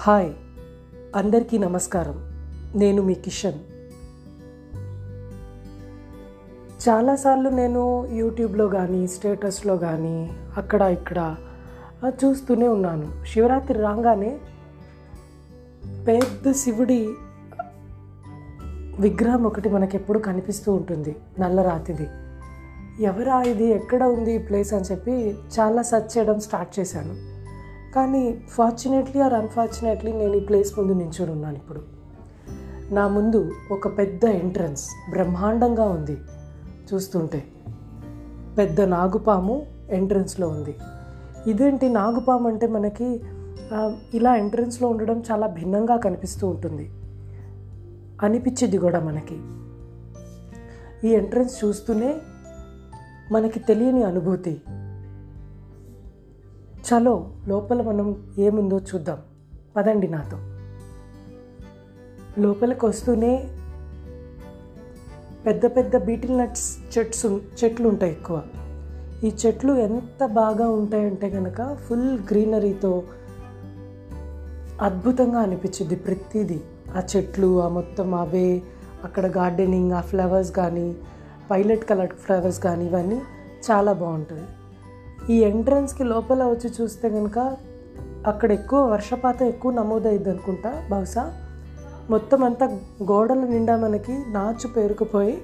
Hi అందరికీ నమస్కారం. నేను మీ కిషన్. చాలాసార్లు నేను యూట్యూబ్లో కానీ స్టేటస్లో కానీ అక్కడ ఇక్కడ చూస్తూనే ఉన్నాను. శివరాత్రి రాగానే పెద్ద శివుడి విగ్రహం ఒకటి మనకెప్పుడు కనిపిస్తూ ఉంటుంది నల్లరాతిది. ఎవరా ఇది ఎక్కడ ఉంది ఈ ప్లేస్ అని చెప్పి చాలా సెర్చ్ చేయడం స్టార్ట్ చేశాను. కానీ ఫార్చునేట్లీ ఆర్ అన్ఫార్చునేట్లీ నేను ఈ ప్లేస్ ముందు నించుని ఉన్నాను ఇప్పుడు. నా ముందు ఒక పెద్ద ఎంట్రన్స్ బ్రహ్మాండంగా ఉంది చూస్తుంటే. పెద్ద నాగుపాము ఎంట్రన్స్లో ఉంది. ఇదేంటి నాగుపాము అంటే మనకి ఇలా ఎంట్రన్స్లో ఉండడం చాలా భిన్నంగా కనిపిస్తూ ఉంటుంది. అనిపించింది కూడా మనకి. ఈ ఎంట్రన్స్ చూస్తూనే మనకి తెలియని అనుభూతి చలో లోపల మనం ఏముందో చూద్దాం. పదండి నాతో. లోపలికి వస్తూనే పెద్ద పెద్ద బీటిల్ నట్స్ చెట్స్ చెట్లు ఉంటాయి ఎక్కువ. ఈ చెట్లు ఎంత బాగా ఉంటాయంటే కనుక ఫుల్ గ్రీనరీతో అద్భుతంగా అనిపించింది ప్రతిదీ. ఆ చెట్లు ఆ మొత్తం అవే అక్కడ గార్డెనింగ్ ఆ ఫ్లవర్స్ కానీ పైలట్ కలర్ ఫ్లవర్స్ కానీ ఇవన్నీ చాలా బాగుంటుంది ఈ ఎంట్రన్స్కి లోపల వచ్చి చూస్తే కనుక అక్కడ ఎక్కువ వర్షపాతం ఎక్కువ నమోదైద్ది అనుకుంటా బహుశా. మొత్తం అంతా గోడల నిండా మనకి నాచు పేరుకుపోయి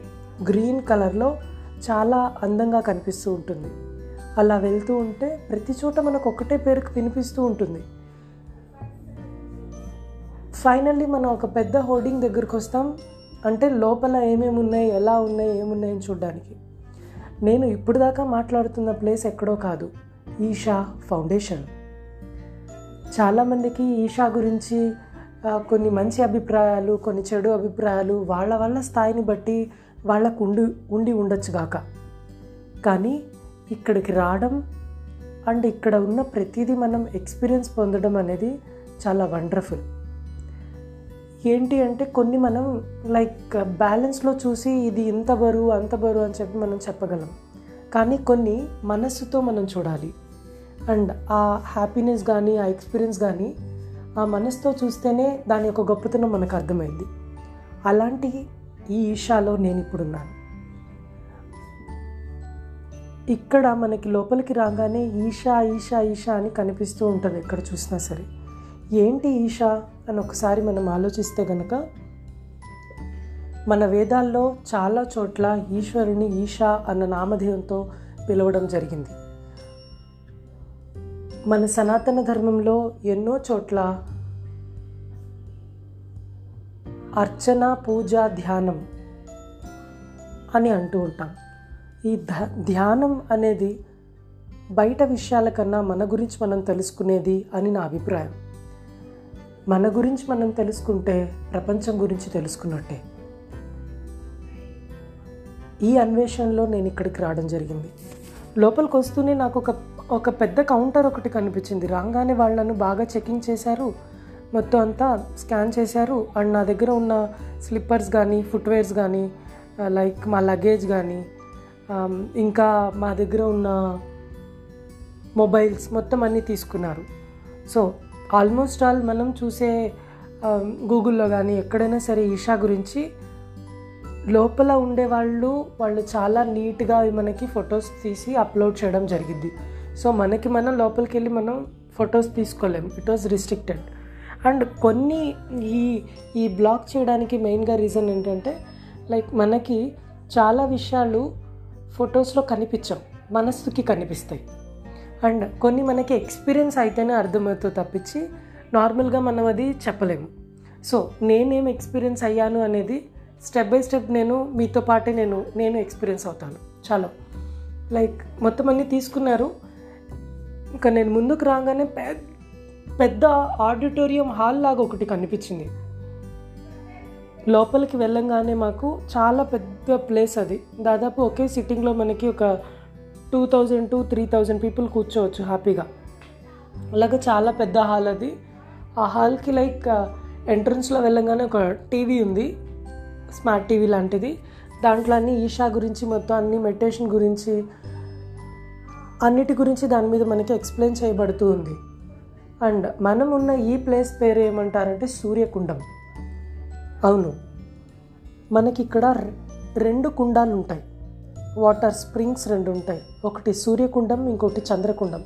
గ్రీన్ కలర్లో చాలా అందంగా కనిపిస్తూ ఉంటుంది. అలా వెళ్తూ ఉంటే ప్రతి చోట మనకు ఒకటే పేరుకు వినిపిస్తూ ఉంటుంది. ఫైనల్లీ మనం ఒక పెద్ద హోర్డింగ్ దగ్గరికి వస్తాం. అంటే లోపల ఏమేమి ఉన్నాయి ఎలా ఉన్నాయి ఏమున్నాయని చూడడానికి. నేను ఇప్పుడు దాకా మాట్లాడుతున్న ప్లేస్ ఎక్కడో కాదు ఈషా ఫౌండేషన్. చాలామందికి ఈషా గురించి కొన్ని మంచి అభిప్రాయాలు కొన్ని చెడు అభిప్రాయాలు వాళ్ళ వాళ్ళ స్థాయిని బట్టి వాళ్ళకు ఉండి ఉండి ఉండొచ్చు గాక. కానీ ఇక్కడికి రావడం అండ్ ఇక్కడ ఉన్న ప్రతిదీ మనం ఎక్స్పీరియన్స్ పొందడం అనేది చాలా వండర్ఫుల్. ఏంటి అంటే కొన్ని మనం లైక్ బ్యాలెన్స్లో చూసి ఇది ఇంత బరువు అంత బరువు అని చెప్పి మనం చెప్పగలం. కానీ కొన్ని మనస్సుతో మనం చూడాలి. అండ్ ఆ హ్యాపీనెస్ కానీ ఆ ఎక్స్పీరియన్స్ కానీ ఆ మనసుతో చూస్తేనే దాని యొక్క గొప్పతనం మనకు అర్థమైంది. అలాంటి ఈ ఈషాలో నేను ఇప్పుడున్నాను. ఇక్కడ మనకి లోపలికి రాగానే ఈషా ఈషా ఈషా అని కనిపిస్తూ ఉంటుంది ఎక్కడ చూసినా సరే. ఏంటి ఈషా అని ఒకసారి మనం ఆలోచిస్తే గనక మన వేదాల్లో చాలా చోట్ల ఈశ్వరుని ఈషా అన్న నామధేయంతో పిలవడం జరిగింది. మన సనాతన ధర్మంలో ఎన్నో చోట్ల అర్చన పూజ ధ్యానం అని అంటూ ఉంటాం. ఈ ధ ధ్యానం అనేది బయట విషయాల కన్నా మన గురించి మనం తెలుసుకునేది అని నా అభిప్రాయం. మన గురించి మనం తెలుసుకుంటే ప్రపంచం గురించి తెలుసుకున్నట్టే. ఈ అన్వేషణలో నేను ఇక్కడికి రావడం జరిగింది. లోపలికి వస్తూనే నాకు ఒక ఒక పెద్ద కౌంటర్ ఒకటి కనిపించింది. రాగానే వాళ్ళు నన్ను బాగా చెకింగ్ చేశారు. మొత్తం అంతా స్కాన్ చేశారు. అండ్ నా దగ్గర ఉన్న స్లిప్పర్స్ కానీ ఫుట్వేర్స్ కానీ లైక్ మా లగేజ్ కానీ ఇంకా మా దగ్గర ఉన్న మొబైల్స్ మొత్తం అన్నీ తీసుకున్నారు. సో ఆల్మోస్ట్ ఆల్ మనం చూసే గూగుల్లో కానీ ఎక్కడైనా సరే ఈషా గురించి లోపల ఉండే వాళ్ళు వాళ్ళు చాలా నీట్గా మనకి ఫొటోస్ తీసి అప్లోడ్ చేయడం జరిగింది. సో మనకి మనం లోపలికి వెళ్ళి మనం photos తీసుకోలేం. It was restricted. And కొన్ని ఈ ఈ బ్లాక్ చేయడానికి మెయిన్గా రీజన్ ఏంటంటే లైక్ మనకి చాలా విషయాలు ఫొటోస్లో కనిపించవు. మనస్సుకి కనిపిస్తాయి. అండ్ కొన్ని మనకి ఎక్స్పీరియన్స్ అయితేనే అర్థమవుతుంది తప్పించి నార్మల్గా మనం అది చెప్పలేము. సో నేనేం ఎక్స్పీరియన్స్ అయ్యాను అనేది స్టెప్ బై స్టెప్ నేను మీతో పాటే నేను నేను ఎక్స్పీరియన్స్ అవుతాను. చాలా. లైక్ మొత్తం అన్నీ తీసుకున్నారు. ఇంకా నేను ముందుకు రాగానే పెద్ద పెద్ద ఆడిటోరియం హాల్ లాగా ఒకటి కనిపించింది. లోపలికి వెళ్ళంగానే మాకు చాలా పెద్ద ప్లేస్ అది. దాదాపు ఒకే సిట్టింగ్లో మనకి ఒక two thousand to three thousand people కూర్చోవచ్చు హ్యాపీగా. అలాగే చాలా పెద్ద హాల్ అది. ఆ హాల్కి లైక్ ఎంట్రన్స్లో వెళ్ళంగానే ఒక టీవీ ఉంది. స్మార్ట్ టీవీ లాంటిది. దాంట్లో అన్ని ఈషా గురించి మొత్తం అన్ని మెడిటేషన్ గురించి అన్నిటి గురించి దాని మీద మనకి ఎక్స్ప్లెయిన్ చేయబడుతూ ఉంది. అండ్ మనం ఉన్న ఈ ప్లేస్ పేరు ఏమంటారంటే సూర్యకుండం. అవును. మనకి ఇక్కడ రెండు కుండాలు ఉంటాయి వాటర్ స్ప్రింగ్స్ రెండు ఉంటాయి. ఒకటి సూర్యకుండం ఇంకొకటి చంద్రకుండం.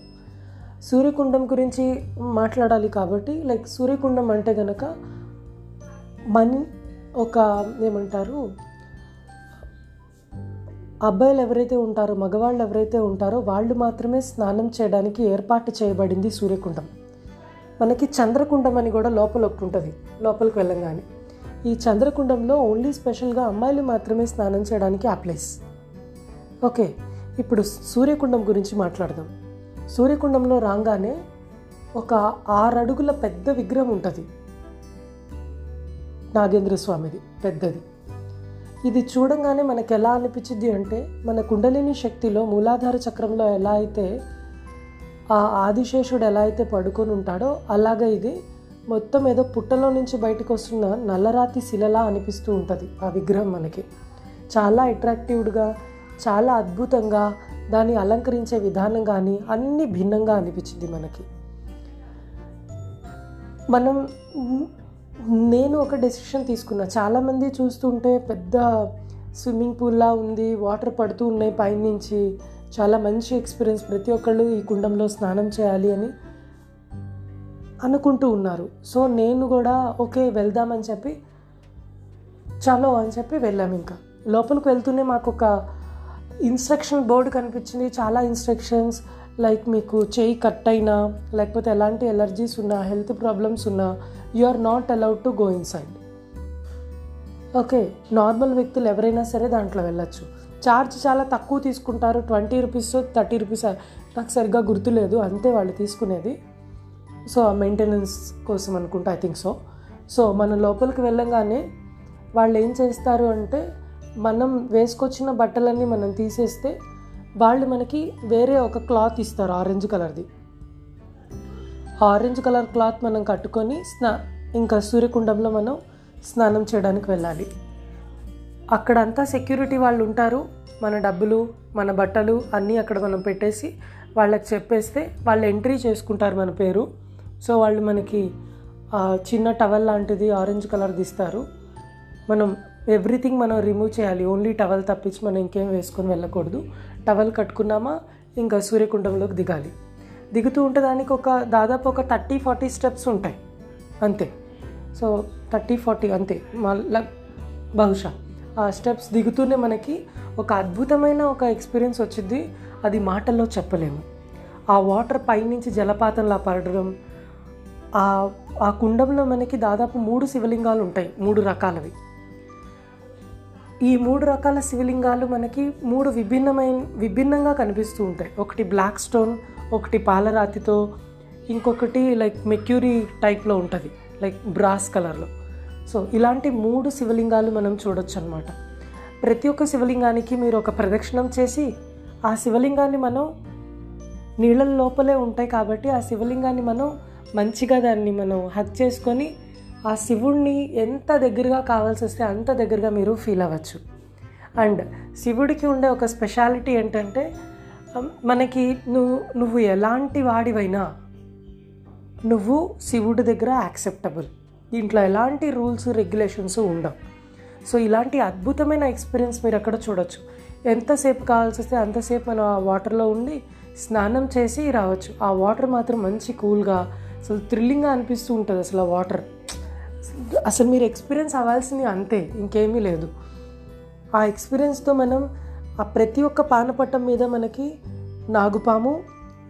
సూర్యకుండం గురించి మాట్లాడాలి కాబట్టి లైక్ సూర్యకుండం అంటే గనక మన్ ఒక ఏమంటారు? అబ్బాయిలు ఎవరైతే ఉంటారో మగవాళ్ళు ఎవరైతే ఉంటారో వాళ్ళు మాత్రమే స్నానం చేయడానికి ఏర్పాటు చేయబడింది సూర్యకుండం. మనకి చంద్రకుండం అని కూడా లోపల ఒకటి ఉంటుంది లోపలికి వెళ్ళంగానే. ఈ చంద్రకుండంలో ఓన్లీ స్పెషల్గా అమ్మాయిలు మాత్రమే స్నానం చేయడానికి ఆ ప్లేస్ ఓకే ఇప్పుడు సూర్యకుండం గురించి మాట్లాడదాం. సూర్యకుండంలో రాగానే ఒక ఆరు అడుగుల పెద్ద విగ్రహం ఉంటుంది. నాగేంద్ర స్వామిది పెద్దది. ఇది చూడంగానే మనకు ఎలా అనిపించింది అంటే మన కుండలిని శక్తిలో మూలాధార చక్రంలో ఎలా అయితే ఆ ఆదిశేషుడు ఎలా అయితే పడుకొని ఉంటాడో అలాగే ఇది మొత్తం ఏదో పుట్టలో నుంచి బయటకు వస్తున్న నల్లరాతి శిలలా అనిపిస్తూ ఉంటుంది ఆ విగ్రహం మనకి. చాలా అట్రాక్టివ్గా చాలా అద్భుతంగా దాన్ని అలంకరించే విధానం కానీ అన్నీ భిన్నంగా అనిపించింది మనకి. మనం నేను ఒక డెసిషన్ తీసుకున్నా. చాలామంది చూస్తుంటే పెద్ద స్విమ్మింగ్ పూల్లా ఉంది వాటర్ పడుతూ ఉన్నాయి పైనుంచి. చాలా మంచి ఎక్స్పీరియన్స్ ప్రతి ఒక్కళ్ళు ఈ కుండంలో స్నానం చేయాలి అని అనుకుంటూ ఉన్నారు. సో నేను కూడా ఓకే వెళ్దామని చెప్పి చాలో అని చెప్పి వెళ్ళాము ఇంకా. లోపలికి వెళ్తూనే మాకు ఒక ఇన్స్ట్రక్షన్ బోర్డు కనిపించింది. చాలా ఇన్స్ట్రక్షన్స్ లైక్ మీకు చేయి కట్ అయినా లేకపోతే ఎలాంటి ఎలర్జీస్ ఉన్నా హెల్త్ ప్రాబ్లమ్స్ ఉన్నా you are not allowed to go inside. Okay normal వ్యక్తులు ఎవరైనా సరే దాంట్లో వెళ్ళచ్చు. ఛార్జ్ చాలా తక్కువ తీసుకుంటారు. ట్వంటీ రూపీస్ థర్టీ రూపీస్ నాకు సరిగ్గా గుర్తులేదు. అంతే వాళ్ళు తీసుకునేది. సో ఆ మెయింటెనెన్స్ కోసం అనుకుంటా ఐ థింక్ సో. సో మన లోపలికి వెళ్ళంగానే వాళ్ళు ఏం చేస్తారు అంటే మనం వేసుకొచ్చిన బట్టలన్నీ మనం తీసేస్తే వాళ్ళు మనకి వేరే ఒక క్లాత్ ఇస్తారు ఆరెంజ్ కలర్ది. ఆరెంజ్ కలర్ క్లాత్ మనం కట్టుకొని స్నా ఇంకా సూర్యకుండంలో మనం స్నానం చేయడానికి వెళ్ళాలి. అక్కడంతా సెక్యూరిటీ వాళ్ళు ఉంటారు. మన డబ్బులు మన బట్టలు అన్నీ అక్కడ మనం పెట్టేసి వాళ్ళకి చెప్పేస్తే వాళ్ళు ఎంట్రీ చేసుకుంటారు మన పేరు. సో వాళ్ళు మనకి చిన్న టవల్ లాంటిది ఆరెంజ్ కలర్ది ఇస్తారు. మనం ఎవ్రీథింగ్ మనం రిమూవ్ చేయాలి. ఓన్లీ టవల్ తప్పించి మనం ఇంకేం వేసుకొని వెళ్ళకూడదు. టవల్ కట్టుకున్నామా ఇంకా సూర్యకుండంలోకి దిగాలి. దిగుతూ ఉంటే దానికి ఒక దాదాపు ఒక థర్టీ ఫార్టీ స్టెప్స్ ఉంటాయి. అంతే. సో థర్టీ ఫార్టీ అంతే. మళ్ళా బహుశా ఆ స్టెప్స్ దిగుతూనే మనకి ఒక అద్భుతమైన ఒక ఎక్స్పీరియన్స్ వచ్చింది అది మాటల్లో చెప్పలేము. ఆ వాటర్ పైనుంచి జలపాతంలా పడడం ఆ ఆ కుండంలో మనకి దాదాపు మూడు శివలింగాలు ఉంటాయి. మూడు రకాలవి. ఈ మూడు రకాల శివలింగాలు మనకి మూడు విభిన్నమైన విభిన్నంగా కనిపిస్తూ ఉంటాయి. ఒకటి బ్లాక్ స్టోన్ ఒకటి పాలరాతితో ఇంకొకటి లైక్ మెక్యూరీ టైప్లో ఉంటుంది లైక్ బ్రాస్ కలర్లో సో ఇలాంటి మూడు శివలింగాలు మనం చూడొచ్చు అనమాట ప్రతి ఒక్క శివలింగానికి మీరు ఒక ప్రదక్షిణం చేసి ఆ శివలింగాన్ని మనం నీళ్ళ లోపలే ఉంటాయి కాబట్టి ఆ శివలింగాన్ని మనం మంచిగా దాన్ని మనం హక్ చేసుకొని ఆ శివుణ్ణి ఎంత దగ్గరగా కావాల్సి వస్తే అంత దగ్గరగా మీరు ఫీల్ అవ్వచ్చు. అండ్ శివుడికి ఉండే ఒక స్పెషాలిటీ ఏంటంటే మనకి నువ్వు నువ్వు ఎలాంటి వాడివైనా నువ్వు శివుడి దగ్గర యాక్సెప్టబుల్ దీంట్లో ఎలాంటి రూల్స్ రెగ్యులేషన్స్ ఉండవు. సో ఇలాంటి అద్భుతమైన ఎక్స్పీరియన్స్ మీరు అక్కడ చూడొచ్చు. ఎంతసేపు కావాల్సి వస్తే అంతసేపు మనం ఆ వాటర్లో ఉండి స్నానం చేసి రావచ్చు. ఆ వాటర్ మాత్రం మంచి కూల్గా అసలు థ్రిల్లింగ్గా అనిపిస్తూ ఉంటుంది అసలు ఆ వాటర్ అసలు మీరు ఎక్స్పీరియన్స్ అవ్వాల్సింది అంతే ఇంకేమీ లేదు. ఆ ఎక్స్పీరియన్స్తో మనం ఆ ప్రతి ఒక్క పానపట్టం మీద మనకి నాగుపాము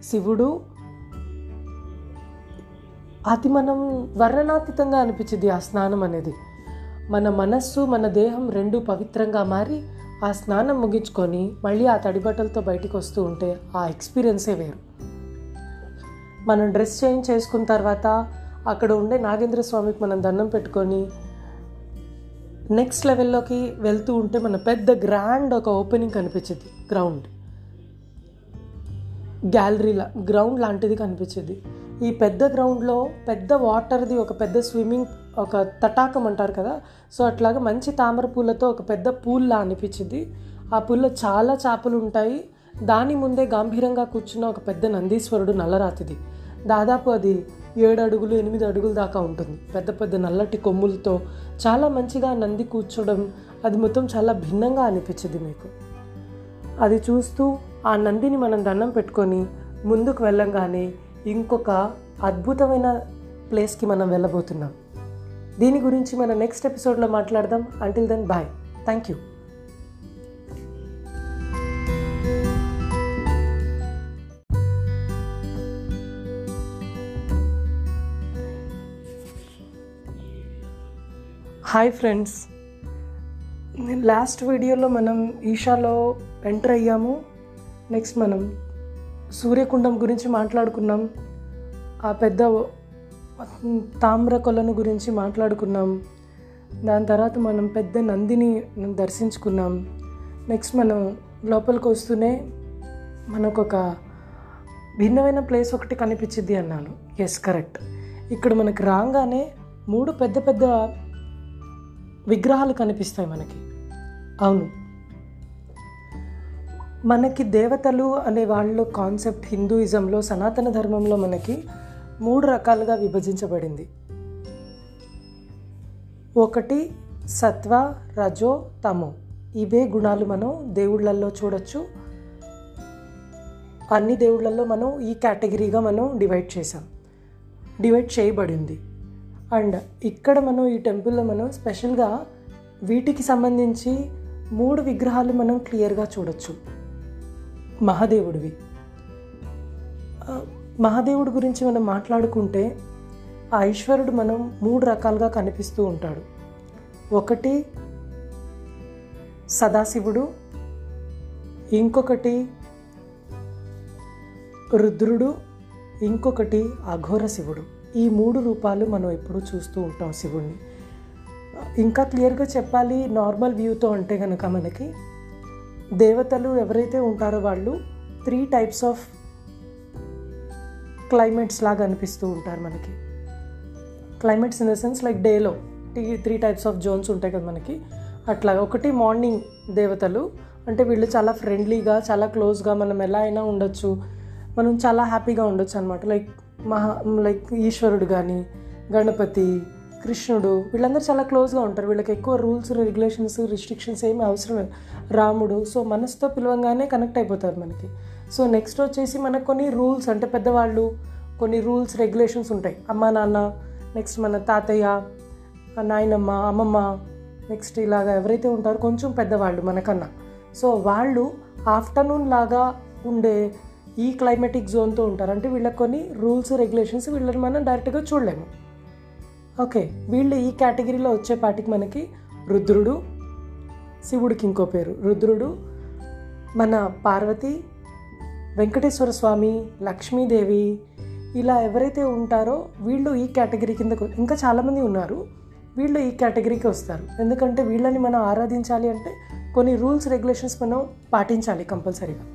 శివుడు అది మనం వర్ణనాతీతంగా అనిపించింది ఆ స్నానం అనేది. మన మనస్సు మన దేహం రెండు పవిత్రంగా మారి ఆ స్నానం ముగించుకొని మళ్ళీ ఆ తడిబట్టలతో బయటికి వస్తూ ఉంటే ఆ ఎక్స్పీరియన్సే వేరు. మనం డ్రెస్ చేంజ్ చేసుకున్న తర్వాత అక్కడ ఉండే నాగేంద్ర స్వామికి మనం దండం పెట్టుకొని నెక్స్ట్ లెవెల్లోకి వెళ్తూ ఉంటే మన పెద్ద గ్రాండ్ ఒక ఓపెనింగ్ కనిపించేది గ్రౌండ్ గ్యాలరీలా గ్రౌండ్ లాంటిది కనిపించేది. ఈ పెద్ద గ్రౌండ్లో పెద్ద వాటర్ది ఒక పెద్ద స్విమ్మింగ్ ఒక తటాకం అంటారు కదా సో అట్లాగా మంచి తామర పూలతో ఒక పెద్ద పూల్లా అనిపించింది. ఆ పూల్లో చాలా చేపలు ఉంటాయి. దాని ముందే గంభీరంగా కూర్చున్న ఒక పెద్ద నందీశ్వరుడు నల్లరాతిది. దాదాపు అది ఏడు అడుగులు ఎనిమిది అడుగుల దాకా ఉంటుంది. పెద్ద పెద్ద నల్లటి కొమ్ములతో చాలా మంచిగా నంది కూర్చోవడం అది మొత్తం చాలా భిన్నంగా అనిపించింది మీకు. అది చూస్తూ ఆ నందిని మనం దండం పెట్టుకొని ముందుకు వెళ్ళంగానే ఇంకొక అద్భుతమైన ప్లేస్కి మనం వెళ్ళబోతున్నాం. దీని గురించి మనం నెక్స్ట్ ఎపిసోడ్లో మాట్లాడదాం. Until then bye thank you hi friends. నేను లాస్ట్ వీడియోలో మనం ఈషాలో ఎంటర్ అయ్యాము. నెక్స్ట్ మనం సూర్యకుండం గురించి మాట్లాడుకున్నాం. ఆ పెద్ద తామ్ర కొలను గురించి మాట్లాడుకున్నాం. దాని తర్వాత మనం పెద్ద నందిని దర్శించుకున్నాం. నెక్స్ట్ మనం లోపలికి వస్తూనే మనకు ఒక భిన్నమైన ప్లేస్ ఒకటి కనిపించింది అన్నాను. ఎస్ కరెక్ట్ ఇక్కడ మనకు రాగానే మూడు పెద్ద పెద్ద విగ్రహాలు కనిపిస్తాయి మనకి. అవును. మనకి దేవతలు అనే వాళ్ళ కాన్సెప్ట్ హిందూయిజంలో సనాతన ధర్మంలో మనకి మూడు రకాలుగా విభజించబడింది. ఒకటి సత్వ రజో తమో. ఇవే గుణాలు మనం దేవుళ్ళల్లో చూడొచ్చు. అన్ని దేవుళ్ళల్లో మనం ఈ కేటగిరీగా మనం డివైడ్ చేసాం డివైడ్ చేయబడింది. అండ్ ఇక్కడ మనం ఈ టెంపుల్లో మనం స్పెషల్గా వీటికి సంబంధించి మూడు విగ్రహాలు మనం క్లియర్గా చూడొచ్చు. మహాదేవుడివి. మహాదేవుడి గురించి మనం మాట్లాడుకుంటే ఆ ఈశ్వరుడు మనం మూడు రకాలుగా కనిపిస్తూ ఉంటాడు. ఒకటి సదాశివుడు ఇంకొకటి రుద్రుడు ఇంకొకటి అఘోర శివుడు. ఈ మూడు రూపాలు మనం ఎప్పుడూ చూస్తూ ఉంటాం శివుణ్ణి. ఇంకా క్లియర్గా చెప్పాలి నార్మల్ వ్యూతో అంటే కనుక మనకి దేవతలు ఎవరైతే ఉంటారో వాళ్ళు త్రీ టైప్స్ ఆఫ్ క్లైమేట్స్ లాగా అనిపిస్తూ ఉంటారు మనకి. Climates in the sense like డేలో టీ త్రీ టైప్స్ ఆఫ్ జోన్స్ ఉంటాయి కదా మనకి. అట్లా ఒకటి మార్నింగ్ దేవతలు అంటే వీళ్ళు చాలా ఫ్రెండ్లీగా చాలా క్లోజ్గా మనం ఎలా అయినా ఉండొచ్చు. మనం చాలా హ్యాపీగా ఉండొచ్చు అనమాట లైక్ మహా లైక్ ఈశ్వరుడు కానీ గణపతి కృష్ణుడు వీళ్ళందరూ చాలా క్లోజ్గా ఉంటారు. వీళ్ళకి ఎక్కువ రూల్స్ రెగ్యులేషన్స్ రిస్ట్రిక్షన్స్ ఏమి అవసరం లేదు. రాముడు సో మనసుతో పిలవంగానే కనెక్ట్ అయిపోతారు మనకి. సో నెక్స్ట్ వచ్చేసి మనకు కొన్ని రూల్స్ అంటే పెద్దవాళ్ళు కొన్ని రూల్స్ రెగ్యులేషన్స్ ఉంటాయి. అమ్మ నాన్న నెక్స్ట్ మన తాతయ్య నాయనమ్మ అమ్మమ్మ నెక్స్ట్ ఇలాగా ఎవరైతే ఉంటారో కొంచెం పెద్దవాళ్ళు మనకన్నా. సో వాళ్ళు ఆఫ్టర్నూన్ లాగా ఉండే ఈ క్లైమేటిక్ జోన్తో ఉంటారు. అంటే వీళ్ళకి కొన్ని రూల్స్ రెగ్యులేషన్స్ వీళ్ళని మనం డైరెక్ట్గా చూడలేము. ఓకే వీళ్ళు ఈ కేటగిరీలో వచ్చేపాటికి మనకి రుద్రుడు శివుడికి ఇంకో పేరు. రుద్రుడు మన పార్వతి వెంకటేశ్వర స్వామి లక్ష్మీదేవి ఇలా ఎవరైతే ఉంటారో వీళ్ళు ఈ కేటగిరీ కిందకు ఇంకా చాలామంది ఉన్నారు. వీళ్ళు ఈ కేటగిరీకి వస్తారు. ఎందుకంటే వీళ్ళని మనం ఆరాధించాలి అంటే కొన్ని రూల్స్ రెగ్యులేషన్స్ మనం పాటించాలి కంపల్సరీగా.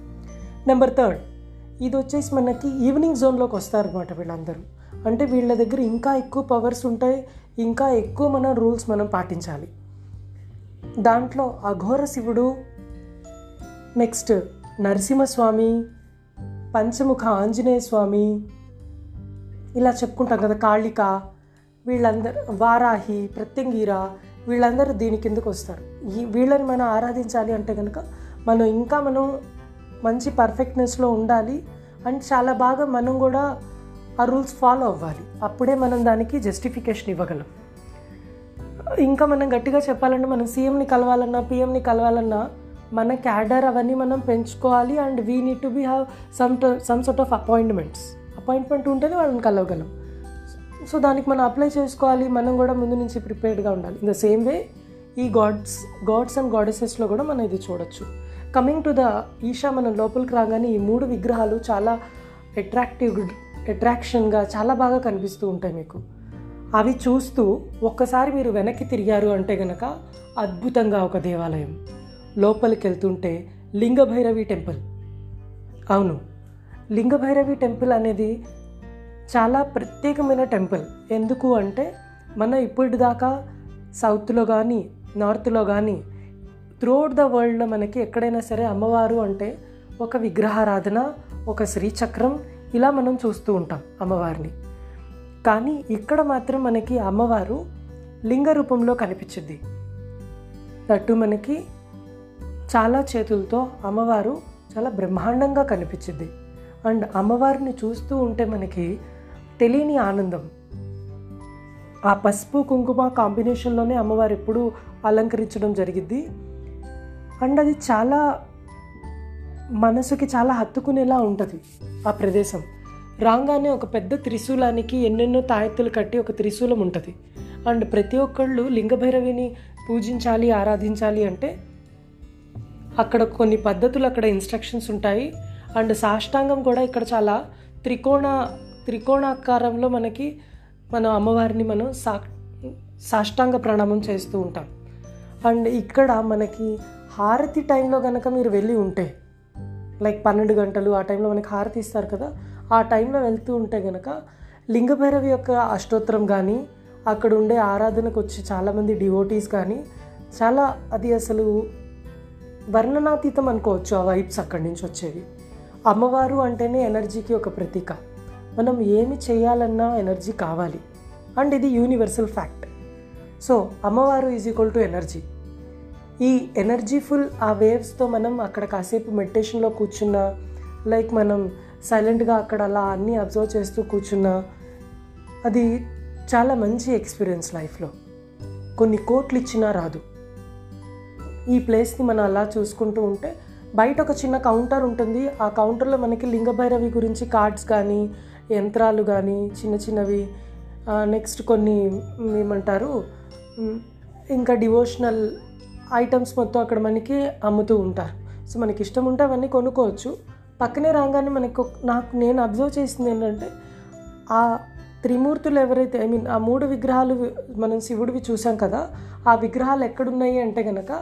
నెంబర్ థర్డ్ ఇది వచ్చేసి మనకి ఈవినింగ్ జోన్లోకి వస్తారు అనమాట వీళ్ళందరూ. అంటే వీళ్ళ దగ్గర ఇంకా ఎక్కువ పవర్స్ ఉంటాయి ఇంకా ఎక్కువ మనం రూల్స్ మనం పాటించాలి. దాంట్లో అఘోర శివుడు నెక్స్ట్ నరసింహస్వామి పంచముఖ ఆంజనేయ స్వామి ఇలా చెప్పుకుంటాం కదా కాళిక వీళ్ళందరూ వారాహి ప్రత్యంగీర వీళ్ళందరూ దీని కిందకు వస్తారు. ఈ వీళ్ళని మనం ఆరాధించాలి అంటే కనుక మనం ఇంకా మనం మంచి పర్ఫెక్ట్నెస్లో ఉండాలి అండ్ చాలా బాగా మనం కూడా ఆ రూల్స్ ఫాలో అవ్వాలి. అప్పుడే మనం దానికి జస్టిఫికేషన్ ఇవ్వగలం. ఇంకా మనం గట్టిగా చెప్పాలంటే మనం సీఎంని కలవాలన్నా పిఎంని కలవాలన్నా మన క్యాడర్ అవన్నీ మనం పెంచుకోవాలి and we need to be have some some sort of appointments appointment ఉంటేనే వాళ్ళని కలవగలం. సో దానికి మనం అప్లై చేసుకోవాలి. మనం కూడా ముందు నుంచి ప్రిపేర్డ్గా ఉండాలి. ఇన్ ద సేమ్ వే ఈ గాడ్స్ గాడ్స్ అండ్ గాడెసెస్లో కూడా మనం ఇది చూడొచ్చు. కమింగ్ టు ద ఈషా మనం లోపలికి రాగానే ఈ మూడు విగ్రహాలు చాలా అట్రాక్టివ్ అట్రాక్షన్గా చాలా బాగా కనిపిస్తూ ఉంటాయి మీకు. అవి చూస్తూ ఒక్కసారి మీరు వెనక్కి తిరిగారు అంటే గనక అద్భుతంగా ఒక దేవాలయం. లోపలికి వెళ్తుంటే లింగభైరవి టెంపుల్. అవును లింగభైరవి టెంపుల్ అనేది చాలా ప్రత్యేకమైన టెంపుల్. ఎందుకు అంటే మన ఇప్పటిదాకా సౌత్లో కానీ నార్త్లో కానీ త్రూఅవుట్ ద వరల్డ్లో మనకి ఎక్కడైనా సరే అమ్మవారు అంటే ఒక విగ్రహారాధన ఒక శ్రీచక్రం ఇలా మనం చూస్తూ ఉంటాం అమ్మవారిని. కానీ ఇక్కడ మాత్రం మనకి అమ్మవారు లింగ రూపంలో కనిపించింది. తట్టు మనకి చాలా చేతులతో అమ్మవారు చాలా బ్రహ్మాండంగా కనిపించింది. అండ్ అమ్మవారిని చూస్తూ ఉంటే మనకి తెలియని ఆనందం. ఆ పసుపు కుంకుమ కాంబినేషన్లోనే అమ్మవారు ఎప్పుడూ అలంకరించడం జరిగింది అండ్ అది చాలా మనసుకి చాలా హత్తుకునేలా ఉంటుంది ఆ ప్రదేశం. రాగానే ఒక పెద్ద త్రిశూలానికి ఎన్నెన్నో తాయెత్తులు కట్టి ఒక త్రిశూలం ఉంటుంది. అండ్ ప్రతి ఒక్కళ్ళు లింగభైరవిని పూజించాలి ఆరాధించాలి అంటే అక్కడ కొన్ని పద్ధతులు అక్కడ ఇన్స్ట్రక్షన్స్ ఉంటాయి. అండ్ సాష్టాంగం కూడా ఇక్కడ చాలా త్రికోణ త్రికోణాకారంలో మనకి మన అమ్మవారిని మనం సా సాష్టాంగ ప్రణామం చేస్తూ ఉంటాం. అండ్ ఇక్కడ మనకి హారతి టైంలో కనుక మీరు వెళ్ళి ఉంటే లైక్ పన్నెండు గంటలు ఆ టైంలో మనకి హారతి ఇస్తారు కదా ఆ టైంలో వెళ్తూ ఉంటే కనుక లింగభైరవి యొక్క అష్టోత్తరం కానీ అక్కడ ఉండే ఆరాధనకు వచ్చి చాలామంది డివోటీస్ కానీ చాలా అది అసలు వర్ణనాతీతం అనుకోవచ్చు ఆ వైబ్స్ అక్కడి నుంచి వచ్చేవి. అమ్మవారు అంటేనే ఎనర్జీకి ఒక ప్రతీక. మనం ఏమి చేయాలన్నా ఎనర్జీ కావాలి. అండ్ ఇది యూనివర్సల్ ఫ్యాక్ట్ సో అమ్మవారు ఈజ్ ఈక్వల్ టు ఎనర్జీ ఈ ఎనర్జీఫుల్ ఆ వేవ్స్తో మనం అక్కడ కాసేపు మెడిటేషన్లో కూర్చున్నా లైక్ మనం సైలెంట్గా అక్కడ అలా అన్నీ అబ్జర్వ్ చేస్తూ కూర్చున్నా అది చాలా మంచి ఎక్స్పీరియన్స్ లైఫ్లో కొన్ని కోట్లు ఇచ్చినా రాదు. ఈ ప్లేస్ని మనం అలా చూసుకుంటూ ఉంటే బయట ఒక చిన్న కౌంటర్ ఉంటుంది. ఆ కౌంటర్లో మనకి లింగభైరవి గురించి కార్డ్స్ కానీ యంత్రాలు కానీ చిన్న చిన్నవి నెక్స్ట్ కొన్ని ఏమంటారు ఇంకా డివోషనల్ ఐటమ్స్ మొత్తం అక్కడ మనకి అమ్ముతూ ఉంటారు. సో మనకి ఇష్టం ఉంటే అవన్నీ కొనుక్కోవచ్చు. పక్కనే రాగానే మనకు నాకు నేను అబ్జర్వ్ చేసింది ఏంటంటే ఆ త్రిమూర్తులు ఎవరైతే ఐ మీన్ ఆ మూడు విగ్రహాలు మనం శివుడివి చూసాం కదా ఆ విగ్రహాలు ఎక్కడున్నాయి అంటే కనుక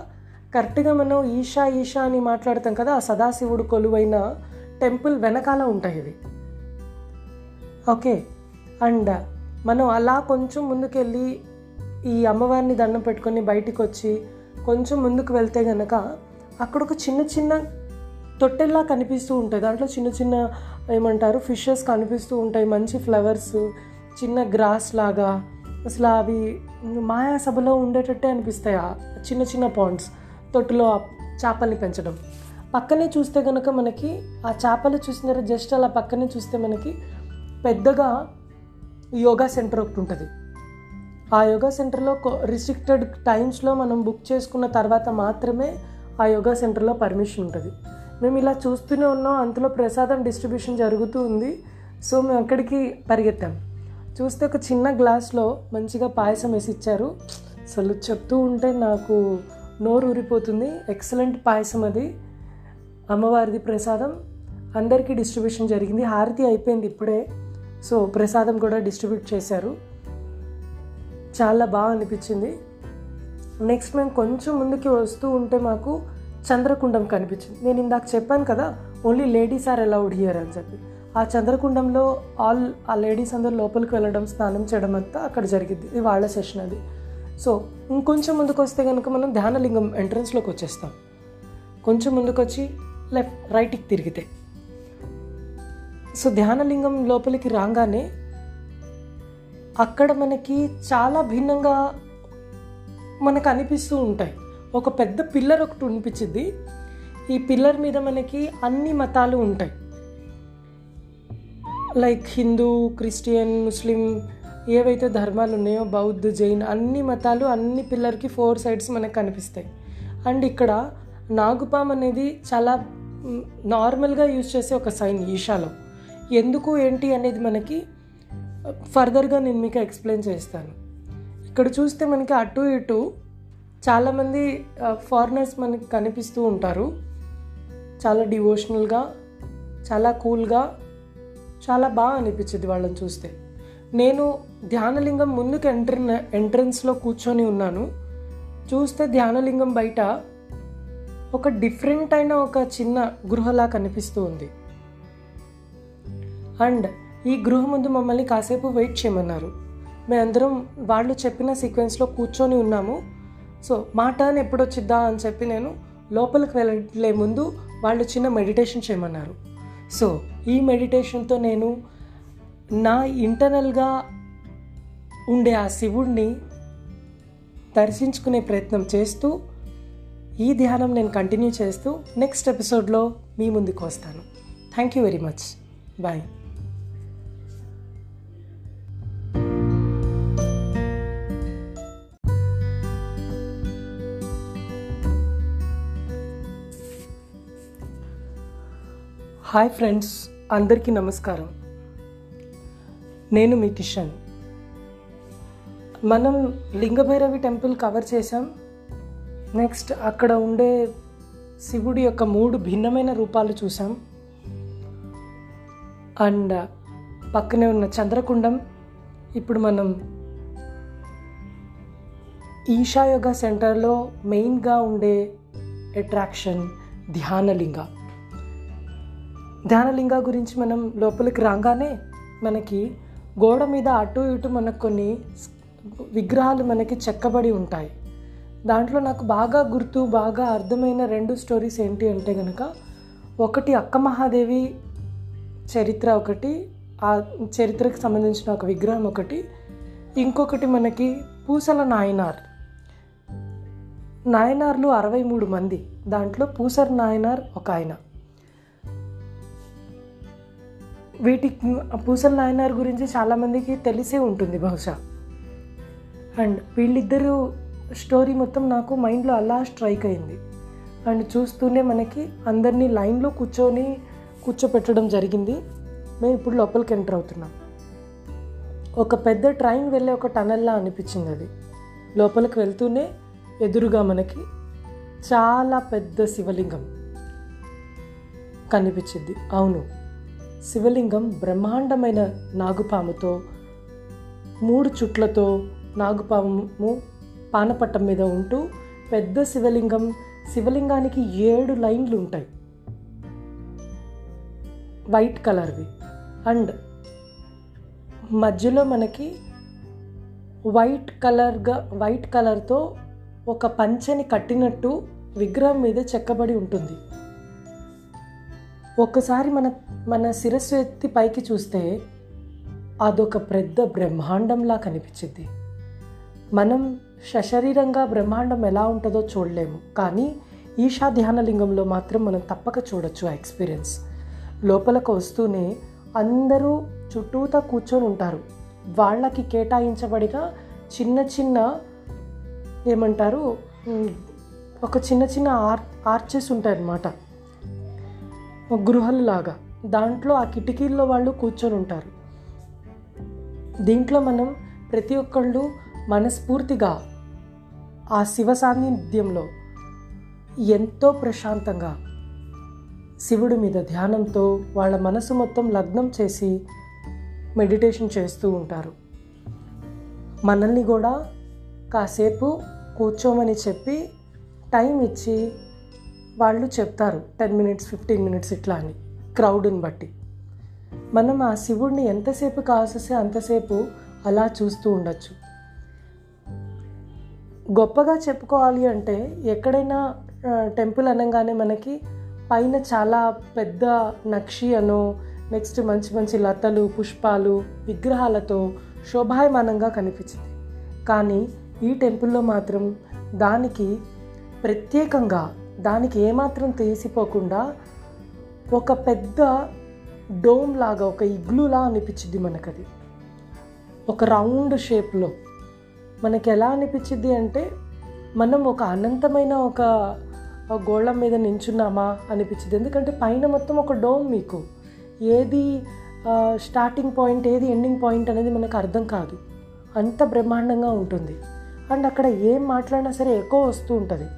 కరెక్ట్గా మనం ఈషా ఈషా అని మాట్లాడతాం కదా ఆ సదాశివుడు కొలువైన టెంపుల్ వెనకాల ఉంటాయి ఇవి. ఓకే. అండ్ మనం అలా కొంచెం ముందుకెళ్ళి ఈ అమ్మవారిని దండం పెట్టుకొని బయటికి వచ్చి కొంచెం ముందుకు వెళ్తే గనక అక్కడ ఒక చిన్న చిన్న తొట్టెల్లా కనిపిస్తూ ఉంటాయి. దాంట్లో చిన్న చిన్న ఏమంటారు ఫిషెస్ కనిపిస్తూ ఉంటాయి. మంచి ఫ్లవర్స్ చిన్న గ్రాస్ లాగా. అసలు అవి మాయా సభలో ఉండేటట్టే అనిపిస్తాయి ఆ చిన్న చిన్న పాండ్స్ తొట్టులో ఆ చేపల్ని పెంచడం. పక్కనే చూస్తే కనుక మనకి ఆ చేపలు చూసిన జస్ట్ అలా పక్కనే చూస్తే మనకి పెద్దగా యోగా సెంటర్ ఒకటి ఉంటుంది. ఆ యోగా సెంటర్లో రిస్ట్రిక్టెడ్ టైమ్స్లో మనం బుక్ చేసుకున్న తర్వాత మాత్రమే ఆ యోగా సెంటర్లో పర్మిషన్ ఉంటుంది. మేము ఇలా చూస్తూనే ఉన్నాం అంతలో ప్రసాదం డిస్ట్రిబ్యూషన్ జరుగుతూ ఉంది. సో మేము అక్కడికి పరిగెత్తాం. చూస్తే ఒక చిన్న గ్లాస్లో మంచిగా పాయసం వేసి ఇచ్చారు. అసలు చెప్తూ ఉంటే నాకు నోరు ఊరిపోతుంది. ఎక్సలెంట్ పాయసం అది. అమ్మవారిది ప్రసాదం. అందరికీ డిస్ట్రిబ్యూషన్ జరిగింది. హారతి అయిపోయింది ఇప్పుడే. సో ప్రసాదం కూడా డిస్ట్రిబ్యూట్ చేశారు. చాలా బాగా అనిపించింది. నెక్స్ట్ మేము కొంచెం ముందుకి వస్తూ ఉంటే మాకు చంద్రకుండం కనిపించింది. నేను ఇందాక చెప్పాను కదా only ladies are allowed here అని చెప్పి. ఆ చంద్రకుండంలో ఆల్ ఆ లేడీస్ అందరు లోపలికి వెళ్ళడం స్నానం చేయడం అంతా అక్కడ జరిగింది. ఇది వాళ్ళ సెషన్ అది. సో ఇంకొంచెం ముందుకు వస్తే కనుక మనం ధ్యానలింగం ఎంట్రన్స్లోకి వచ్చేస్తాం. కొంచెం ముందుకు వచ్చి లెఫ్ట్ రైట్కి తిరిగితే. సో ధ్యానలింగం లోపలికి రాగానే అక్కడ మనకి చాలా భిన్నంగా మనకు అనిపిస్తూ ఉంటాయి. ఒక పెద్ద పిల్లర్ ఒకటి అనిపించింది ఈ పిల్లర్ మీద మనకి అన్ని మతాలు ఉంటాయి. లైక్ హిందూ క్రిస్టియన్ ముస్లిం ఏవైతే ధర్మాలు ఉన్నాయో బౌద్ధ జైన్ అన్ని మతాలు అన్ని పిల్లర్కి ఫోర్ సైడ్స్ మనకు కనిపిస్తాయి. అండ్ ఇక్కడ నాగుపాం అనేది చాలా నార్మల్గా యూజ్ చేసే ఒక సైన్ ఈషాలో ఎందుకు ఏంటి అనేది మనకి ఫర్దర్గా నేను మీకు ఎక్స్ప్లెయిన్ చేస్తాను. ఇక్కడ చూస్తే మనకి అటు ఇటు చాలామంది ఫారినర్స్ మనకి కనిపిస్తూ ఉంటారు. చాలా డివోషనల్గా చాలా కూల్గా చాలా బాగా అనిపించింది వాళ్ళని చూస్తే. నేను ధ్యానలింగం ముందుకు ఎంట్ర ఎంట్రన్స్లో కూర్చొని ఉన్నాను. చూస్తే ధ్యానలింగం బయట ఒక డిఫరెంట్ అయిన ఒక చిన్న గృహలా కనిపిస్తూ ఉంది. అండ్ ఈ గృహ ముందు మమ్మల్ని కాసేపు వెయిట్ చేయమన్నారు. మేమందరం వాళ్ళు చెప్పిన సీక్వెన్స్లో కూర్చొని ఉన్నాము. సో మా టర్న్ ఎప్పుడు వచ్చిద్దా అని చెప్పి నేను లోపలికి వెళ్ళలే ముందు వాళ్ళు చిన్న మెడిటేషన్ చేయమన్నారు. సో ఈ మెడిటేషన్తో నేను నా ఇంటర్నల్గా ఉండే ఆ శివుడిని దర్శించుకునే ప్రయత్నం చేస్తూ ఈ ధ్యానం నేను కంటిన్యూ చేస్తూ నెక్స్ట్ ఎపిసోడ్లో మీ ముందుకు వస్తాను. Thank you very much. Bye. Hi friends అందరికీ నమస్కారం. నేను మీ కిషన్. మనం లింగభైరవి టెంపుల్ కవర్ చేశాం. నెక్స్ట్ అక్కడ ఉండే శివుడి యొక్క మూడు భిన్నమైన రూపాలు చూసాం అండ్ పక్కనే ఉన్న చంద్రకుండం. ఇప్పుడు మనం ఈషాయోగ సెంటర్లో మెయిన్గా ఉండే అట్రాక్షన్ ధ్యానలింగ. ధ్యానలింగ గురించి మనం లోపలికి రాగానే మనకి గోడ మీద అటు ఇటు మనకు కొన్ని విగ్రహాలు మనకి చెక్కబడి ఉంటాయి. దాంట్లో నాకు బాగా గుర్తు బాగా అర్థమైన రెండు స్టోరీస్ ఏంటి అంటే కనుక ఒకటి అక్క మహాదేవి చరిత్ర ఒకటి ఆ చరిత్రకు సంబంధించిన ఒక విగ్రహం ఒకటి ఇంకొకటి మనకి పూసల నాయనార్. నాయనార్లు అరవై మూడు మంది దాంట్లో పూసర్ నాయనార్ ఒక ఆయన. వీటి పూసల నాయనార్ గురించి చాలామందికి తెలిసే ఉంటుంది బహుశా. అండ్ వీళ్ళిద్దరూ స్టోరీ మొత్తం నాకు మైండ్లో అలా స్ట్రైక్ అయింది. అండ్ చూస్తూనే మనకి అందరినీ లైన్లో కూర్చొని కూర్చోపెట్టడం జరిగింది. మేము ఇప్పుడు లోపలికి ఎంటర్ అవుతున్నాం. ఒక పెద్ద ట్రైన్ వెళ్ళే ఒక టనల్లా అనిపించింది అది. లోపలికి వెళ్తూనే ఎదురుగా మనకి చాలా పెద్ద శివలింగం కనిపించింది. అవును. శివలింగం బ్రహ్మాండమైన నాగుపాముతో మూడు చుట్లతో నాగుపాము పానపట్టం మీద ఉంటూ పెద్ద శివలింగం శివలింగానికి ఏడు లైన్లు ఉంటాయి వైట్ కలర్వి. అండ్ మధ్యలో మనకి వైట్ కలర్గా వైట్ కలర్తో ఒక పంచెని కట్టినట్టు విగ్రహం మీద చెక్కబడి ఉంటుంది. ఒక్కసారి మన మన శిరస్సు ఎత్తి పైకి చూస్తే అదొక పెద్ద బ్రహ్మాండంలా కనిపించింది. మనం సశరీరంగా బ్రహ్మాండం ఎలా ఉంటుందో చూడలేము. కానీ ఈషా ధ్యానలింగంలో మాత్రం మనం తప్పక చూడొచ్చు ఆ ఎక్స్పీరియన్స్. లోపలకు వస్తూనే అందరూ చుట్టూతా కూర్చొని ఉంటారు. వాళ్ళకి కేటాయించబడిన చిన్న చిన్న ఏమంటారు? ఒక చిన్న చిన్న ఆర్ ఆర్చెస్ ఉంటాయన్నమాట. గృహంలాగా. దాంట్లో ఆ కిటికీల్లో వాళ్ళు కూర్చొని ఉంటారు. దీంట్లో మనం ప్రతి ఒక్కళ్ళు మనస్ఫూర్తిగా ఆ శివ సాన్నిధ్యంలో ఎంతో ప్రశాంతంగా శివుడి మీద ధ్యానంతో వాళ్ళ మనసు మొత్తం లగ్నం చేసి మెడిటేషన్ చేస్తూ ఉంటారు. మనల్ని కూడా కాసేపు కూర్చోమని చెప్పి టైం ఇచ్చి వాళ్ళు చెప్తారు టెన్ మినిట్స్ ఫిఫ్టీన్ మినిట్స్ ఇట్లా అని క్రౌడ్ని బట్టి. మనం ఆ శివుడిని ఎంతసేపు కాసేస్తే అంతసేపు అలా చూస్తూ ఉండొచ్చు. గొప్పగా చెప్పుకోవాలి అంటే ఎక్కడైనా టెంపుల్ అనగానే మనకి పైన చాలా పెద్ద నక్షి అనో నెక్స్ట్ మంచి మంచి లతలు పుష్పాలు విగ్రహాలతో శోభాయమానంగా కనిపించింది. కానీ ఈ టెంపుల్లో మాత్రం దానికి ప్రత్యేకంగా దానికి ఏమాత్రం తీసిపోకుండా ఒక పెద్ద డోమ్ లాగా ఒక ఇగ్లులా అనిపించింది మనకది. ఒక రౌండ్ షేప్లో. మనకి ఎలా అనిపించింది అంటే మనం ఒక అనంతమైన ఒక గోళం మీద నించున్నామా అనిపించింది ఎందుకంటే పైన మొత్తం ఒక డోమ్ మీకు. ఏది స్టార్టింగ్ పాయింట్ ఏది ఎండింగ్ పాయింట్ అనేది మనకు అర్థం కాదు. అంత బ్రహ్మాండంగా ఉంటుంది. అండ్ అక్కడ ఏం మాట్లాడినా సరే ఎక్కువ వస్తూ ఉంటుంది.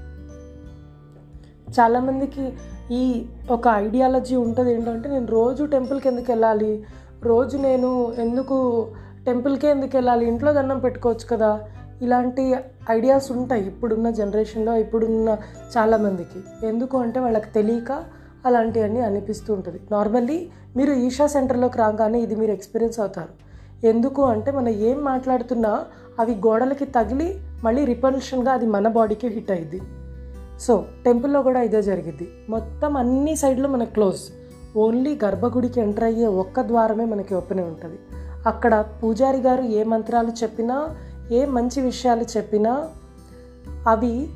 చాలామందికి ఈ ఒక ఐడియాలజీ ఉంటుంది ఏంటంటే నేను రోజు టెంపుల్కి ఎందుకు వెళ్ళాలి రోజు నేను ఎందుకు టెంపుల్కే ఎందుకు వెళ్ళాలి ఇంట్లో దండం పెట్టుకోవచ్చు కదా ఇలాంటి ఐడియాస్ ఉంటాయి ఇప్పుడున్న జనరేషన్లో ఇప్పుడున్న చాలామందికి. ఎందుకు అంటే వాళ్ళకి తెలియక అలాంటివన్నీ అనిపిస్తూ ఉంటుంది. నార్మల్లీ మీరు ఈషా సెంటర్లోకి రాగానే ఇది మీరు ఎక్స్పీరియన్స్ అవుతారు. ఎందుకు అంటే మనం ఏం మాట్లాడుతున్నా అవి గోడలకి తగిలి మళ్ళీ రిపల్షన్గా అది మన బాడీకి హిట్ అయింది సో టెంపుల్లో కూడా ఇదే జరిగిద్ది. మొత్తం అన్ని సైడ్లు మనకు క్లోజ్. ఓన్లీ గర్భగుడికి ఎంటర్ అయ్యే ఒక్క ద్వారమే మనకి ఓపెన్ ఉంటుంది. అక్కడ పూజారి గారు ఏ మంత్రాలు చెప్పినా ఏ మంచి విషయాలు చెప్పినా అవి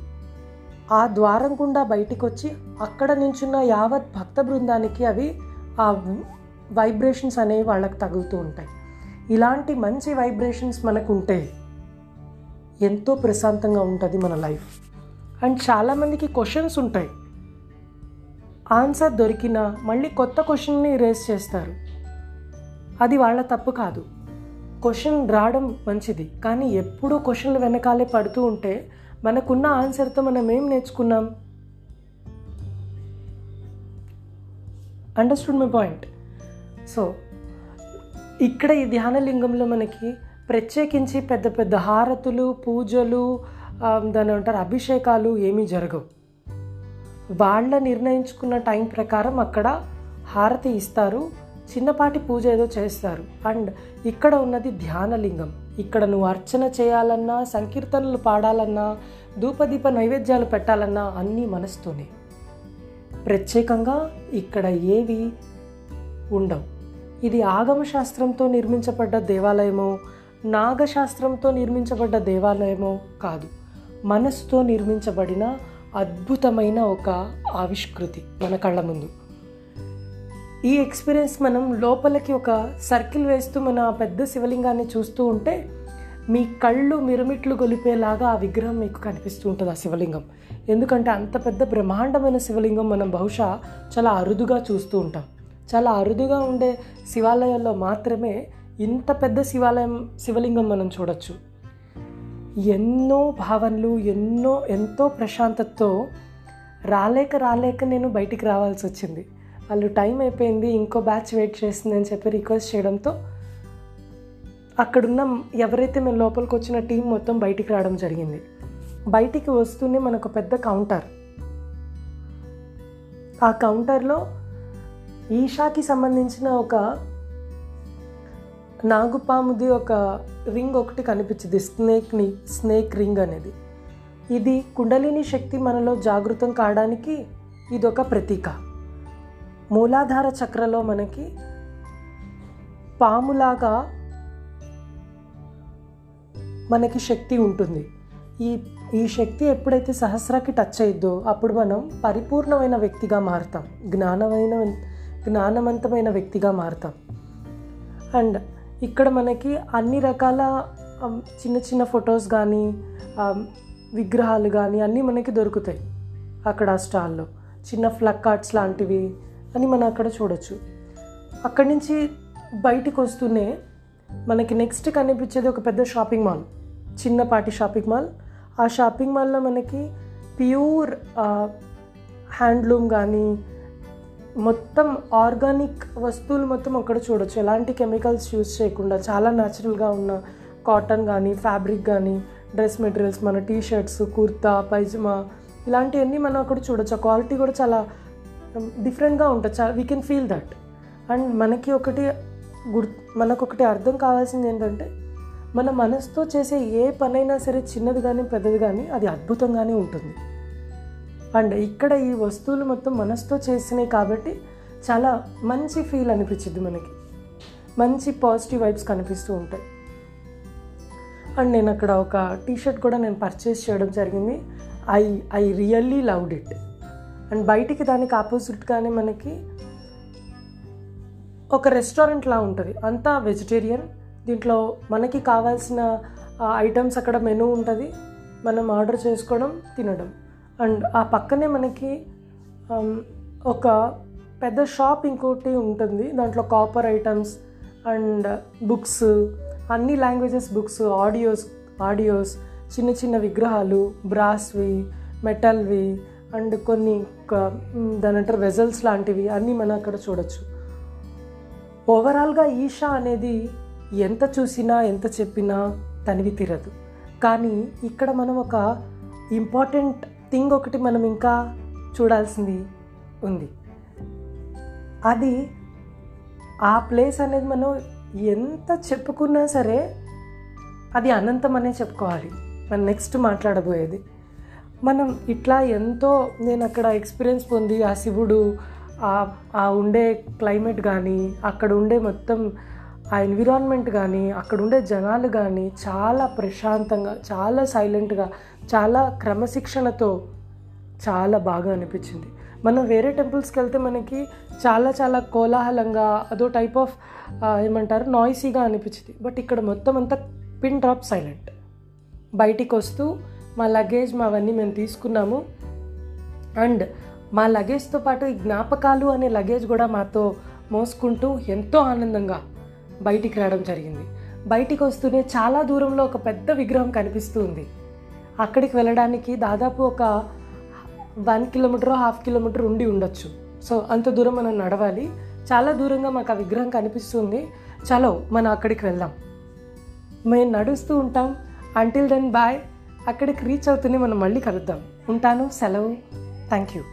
ఆ ద్వారం గుండా బయటికి వచ్చి అక్కడ నించున్న యావత్ భక్త బృందానికి అవి ఆ వైబ్రేషన్స్ అనేవి వాళ్ళకి తగులుతూ ఉంటాయి. ఇలాంటి మంచి వైబ్రేషన్స్ మనకు ఉంటే ఎంతో ప్రశాంతంగా ఉంటుంది మన లైఫ్. అండ్ చాలామందికి క్వశ్చన్స్ ఉంటాయి. ఆన్సర్ దొరికినా మళ్ళీ కొత్త క్వశ్చన్ని రేస్ చేస్తారు. అది వాళ్ళ తప్పు కాదు. క్వశ్చన్ రావడం మంచిది. కానీ ఎప్పుడూ క్వశ్చన్లు వెనకాలే పడుతూ ఉంటే మనకున్న ఆన్సర్తో మనం ఏం నేర్చుకున్నాం? అండర్స్టూడ్ మై పాయింట్ సో ఇక్కడ ఈ ధ్యానలింగంలో మనకి ప్రత్యేకించి పెద్ద పెద్ద హారతులు పూజలు దాని అంటారు అభిషేకాలు ఏమీ జరగవు. వాళ్ళ నిర్ణయించుకున్న టైం ప్రకారం అక్కడ హారతి ఇస్తారు చిన్నపాటి పూజ ఏదో చేస్తారు. అండ్ ఇక్కడ ఉన్నది ధ్యానలింగం. ఇక్కడ నువ్వు అర్చన చేయాలన్నా సంకీర్తనలు పాడాలన్నా ధూపదీప నైవేద్యాలు పెట్టాలన్నా అన్నీ మనసుతోనే. ప్రత్యేకంగా ఇక్కడ ఏవి ఉండవు. ఇది ఆగమశాస్త్రంతో నిర్మించబడ్డ దేవాలయమో నాగశాస్త్రంతో నిర్మించబడ్డ దేవాలయమో కాదు. మనసుతో నిర్మించబడిన అద్భుతమైన ఒక ఆవిష్కృతి మన కళ్ళ ముందు. ఈ ఎక్స్పీరియన్స్ మనం లోపలికి ఒక సర్కిల్ వేస్తూ మన పెద్ద శివలింగాన్ని చూస్తూ ఉంటే మీ కళ్ళు మిరుమిట్లు గొలిపేలాగా ఆ విగ్రహం మీకు కనిపిస్తూ ఉంటుంది ఆ శివలింగం. ఎందుకంటే అంత పెద్ద బ్రహ్మాండమైన శివలింగం మనం బహుశా చాలా అరుదుగా చూస్తూ ఉంటాం. చాలా అరుదుగా ఉండే శివాలయాల్లో మాత్రమే ఇంత పెద్ద శివాలయం శివలింగం మనం చూడొచ్చు. ఎన్నో భావనలు ఎన్నో ఎంతో ప్రశాంతతతో రాలేక రాలేక నేను బయటికి రావాల్సి వచ్చింది. వాళ్ళు టైం అయిపోయింది ఇంకో బ్యాచ్ వెయిట్ చేస్తుంది అని చెప్పి రిక్వెస్ట్ చేయడంతో అక్కడున్న ఎవరైతే మేము లోపలికి వచ్చిన టీం మొత్తం బయటికి రావడం జరిగింది. బయటికి వస్తూనే మనకు పెద్ద కౌంటర్ ఆ కౌంటర్లో ఈషాకి సంబంధించిన ఒక నాగుపాముది ఒక రింగ్ ఒకటి కనిపించింది స్నేక్ని స్నేక్ రింగ్ అనేది. ఇది కుండలిని శక్తి మనలో జాగృతం కావడానికి ఇది ఒక ప్రతీక. మూలాధార చక్రలో మనకి పాములాగా మనకి శక్తి ఉంటుంది. ఈ ఈ శక్తి ఎప్పుడైతే సహస్రాకి టచ్ అయిద్దో అప్పుడు మనం పరిపూర్ణమైన వ్యక్తిగా మారుతాం. జ్ఞానమైన జ్ఞానవంతమైన వ్యక్తిగా మారుతాం. అండ్ ఇక్కడ మనకి అన్ని రకాల చిన్న చిన్న ఫొటోస్ కానీ విగ్రహాలు కానీ అన్నీ మనకి దొరుకుతాయి అక్కడ ఆ స్టాల్లో. చిన్న ఫ్లక్ ఆర్ట్స్ లాంటివి అని మనం అక్కడ చూడొచ్చు. అక్కడి నుంచి బయటికి వస్తూనే మనకి నెక్స్ట్ కనిపించేది ఒక పెద్ద షాపింగ్ మాల్ చిన్నపాటి షాపింగ్ మాల్. ఆ షాపింగ్ మాల్లో మనకి ప్యూర్ హ్యాండ్లూమ్ కానీ మొత్తం ఆర్గానిక్ వస్తువులు మొత్తం అక్కడ చూడొచ్చు. ఎలాంటి కెమికల్స్ యూజ్ చేయకుండా చాలా న్యాచురల్గా ఉన్న కాటన్ కానీ ఫ్యాబ్రిక్ కానీ డ్రెస్ మెటీరియల్స్ మన టీ షర్ట్స్ కుర్తా పైజమా ఇలాంటివన్నీ మనం అక్కడ చూడొచ్చు. ఆ క్వాలిటీ కూడా చాలా డిఫరెంట్గా ఉంటుంది. చాలా we can feel that and మనకి ఒకటి గుర్ మనకు ఒకటి అర్థం కావాల్సింది ఏంటంటే మన మనసుతో చేసే ఏ పనైనా సరే చిన్నది కానీ పెద్దది కానీ అది అద్భుతంగానే ఉంటుంది. అండ్ ఇక్కడ ఈ వస్తువులు మొత్తం మనసుతో చేసినాయి కాబట్టి చాలా మంచి ఫీల్ అనిపించింది మనకి. మంచి పాజిటివ్ వైబ్స్ కనిపిస్తూ ఉంటాయి. అండ్ నేను అక్కడ ఒక టీషర్ట్ కూడా నేను పర్చేస్ చేయడం జరిగింది. I I really loved it. And బయటికి దానికి ఆపోజిట్గానే మనకి ఒక రెస్టారెంట్లా ఉంటుంది. అంతా వెజిటేరియన్. దీంట్లో మనకి కావాల్సిన ఐటమ్స్ అక్కడ మెనూ ఉంటుంది. మనం ఆర్డర్ చేసుకోవడం తినడం. అండ్ ఆ పక్కనే మనకి ఒక పెద్ద షాప్ ఇంకోటి ఉంటుంది. దాంట్లో కాపర్ ఐటమ్స్ అండ్ బుక్స్ అన్ని లాంగ్వేజెస్ బుక్స్ ఆడియోస్ ఆడియోస్ చిన్న చిన్న విగ్రహాలు బ్రాస్వి మెటల్వి అండ్ కొన్ని దాని అంటారు వెజల్స్ లాంటివి అన్నీ మనం అక్కడ చూడొచ్చు. ఓవరాల్గా ఈషా అనేది ఎంత చూసినా ఎంత చెప్పినా తనివి తీరదు. కానీ ఇక్కడ మనం ఒక ఇంపార్టెంట్ థింగ్ ఒకటి మనం ఇంకా చూడాల్సింది ఉంది. అది ఆ ప్లేస్ అనేది మనం ఎంత చెప్పుకున్నా సరే అది అనంతం అనే చెప్పుకోవాలి. మనం నెక్స్ట్ మాట్లాడబోయేది. మనం ఇట్లా ఎంతో నేను అక్కడ ఎక్స్పీరియన్స్ పొంది ఆ శివుడు ఆ- ఆ ఉండే క్లైమేట్ కానీ అక్కడ ఉండే మొత్తం ఆ ఎన్విరాన్మెంట్ కానీ అక్కడ ఉండే జనాలు కానీ చాలా ప్రశాంతంగా చాలా సైలెంట్గా చాలా క్రమశిక్షణతో చాలా బాగా అనిపించింది. మనం వేరే టెంపుల్స్కి వెళ్తే మనకి చాలా చాలా కోలాహలంగా అదో టైప్ ఆఫ్ ఏమంటారు నాయిసీగా అనిపించింది. బట్ ఇక్కడ మొత్తం అంతా పిన్ డ్రాప్ సైలెంట్ బయటికి వస్తూ మా లగేజ్ మావన్నీ మేము తీసుకున్నాము. అండ్ మా లగేజ్తో పాటు ఈ జ్ఞాపకాలు అనే లగేజ్ కూడా మాతో మోసుకుంటూ ఎంతో ఆనందంగా బయటికి రావడం జరిగింది. బయటికి వస్తూనే చాలా దూరంలో ఒక పెద్ద విగ్రహం కనిపిస్తూ ఉంది అక్కడికి వెళ్ళడానికి దాదాపు ఒక వన్ కిలోమీటర్ హాఫ్ కిలోమీటర్ ఉండి ఉండొచ్చు. సో అంత దూరం మనం నడవాలి. చాలా దూరంగా మాకు ఆ విగ్రహం కనిపిస్తుంది. చలో మనం అక్కడికి వెళ్దాం. మేము నడుస్తూ ఉంటాం. అంటిల్ దెన్ బాయ్ అక్కడికి రీచ్ అవుతూనే మనం మళ్ళీ కలుద్దాం. ఉంటాను. సెలవు. Thank you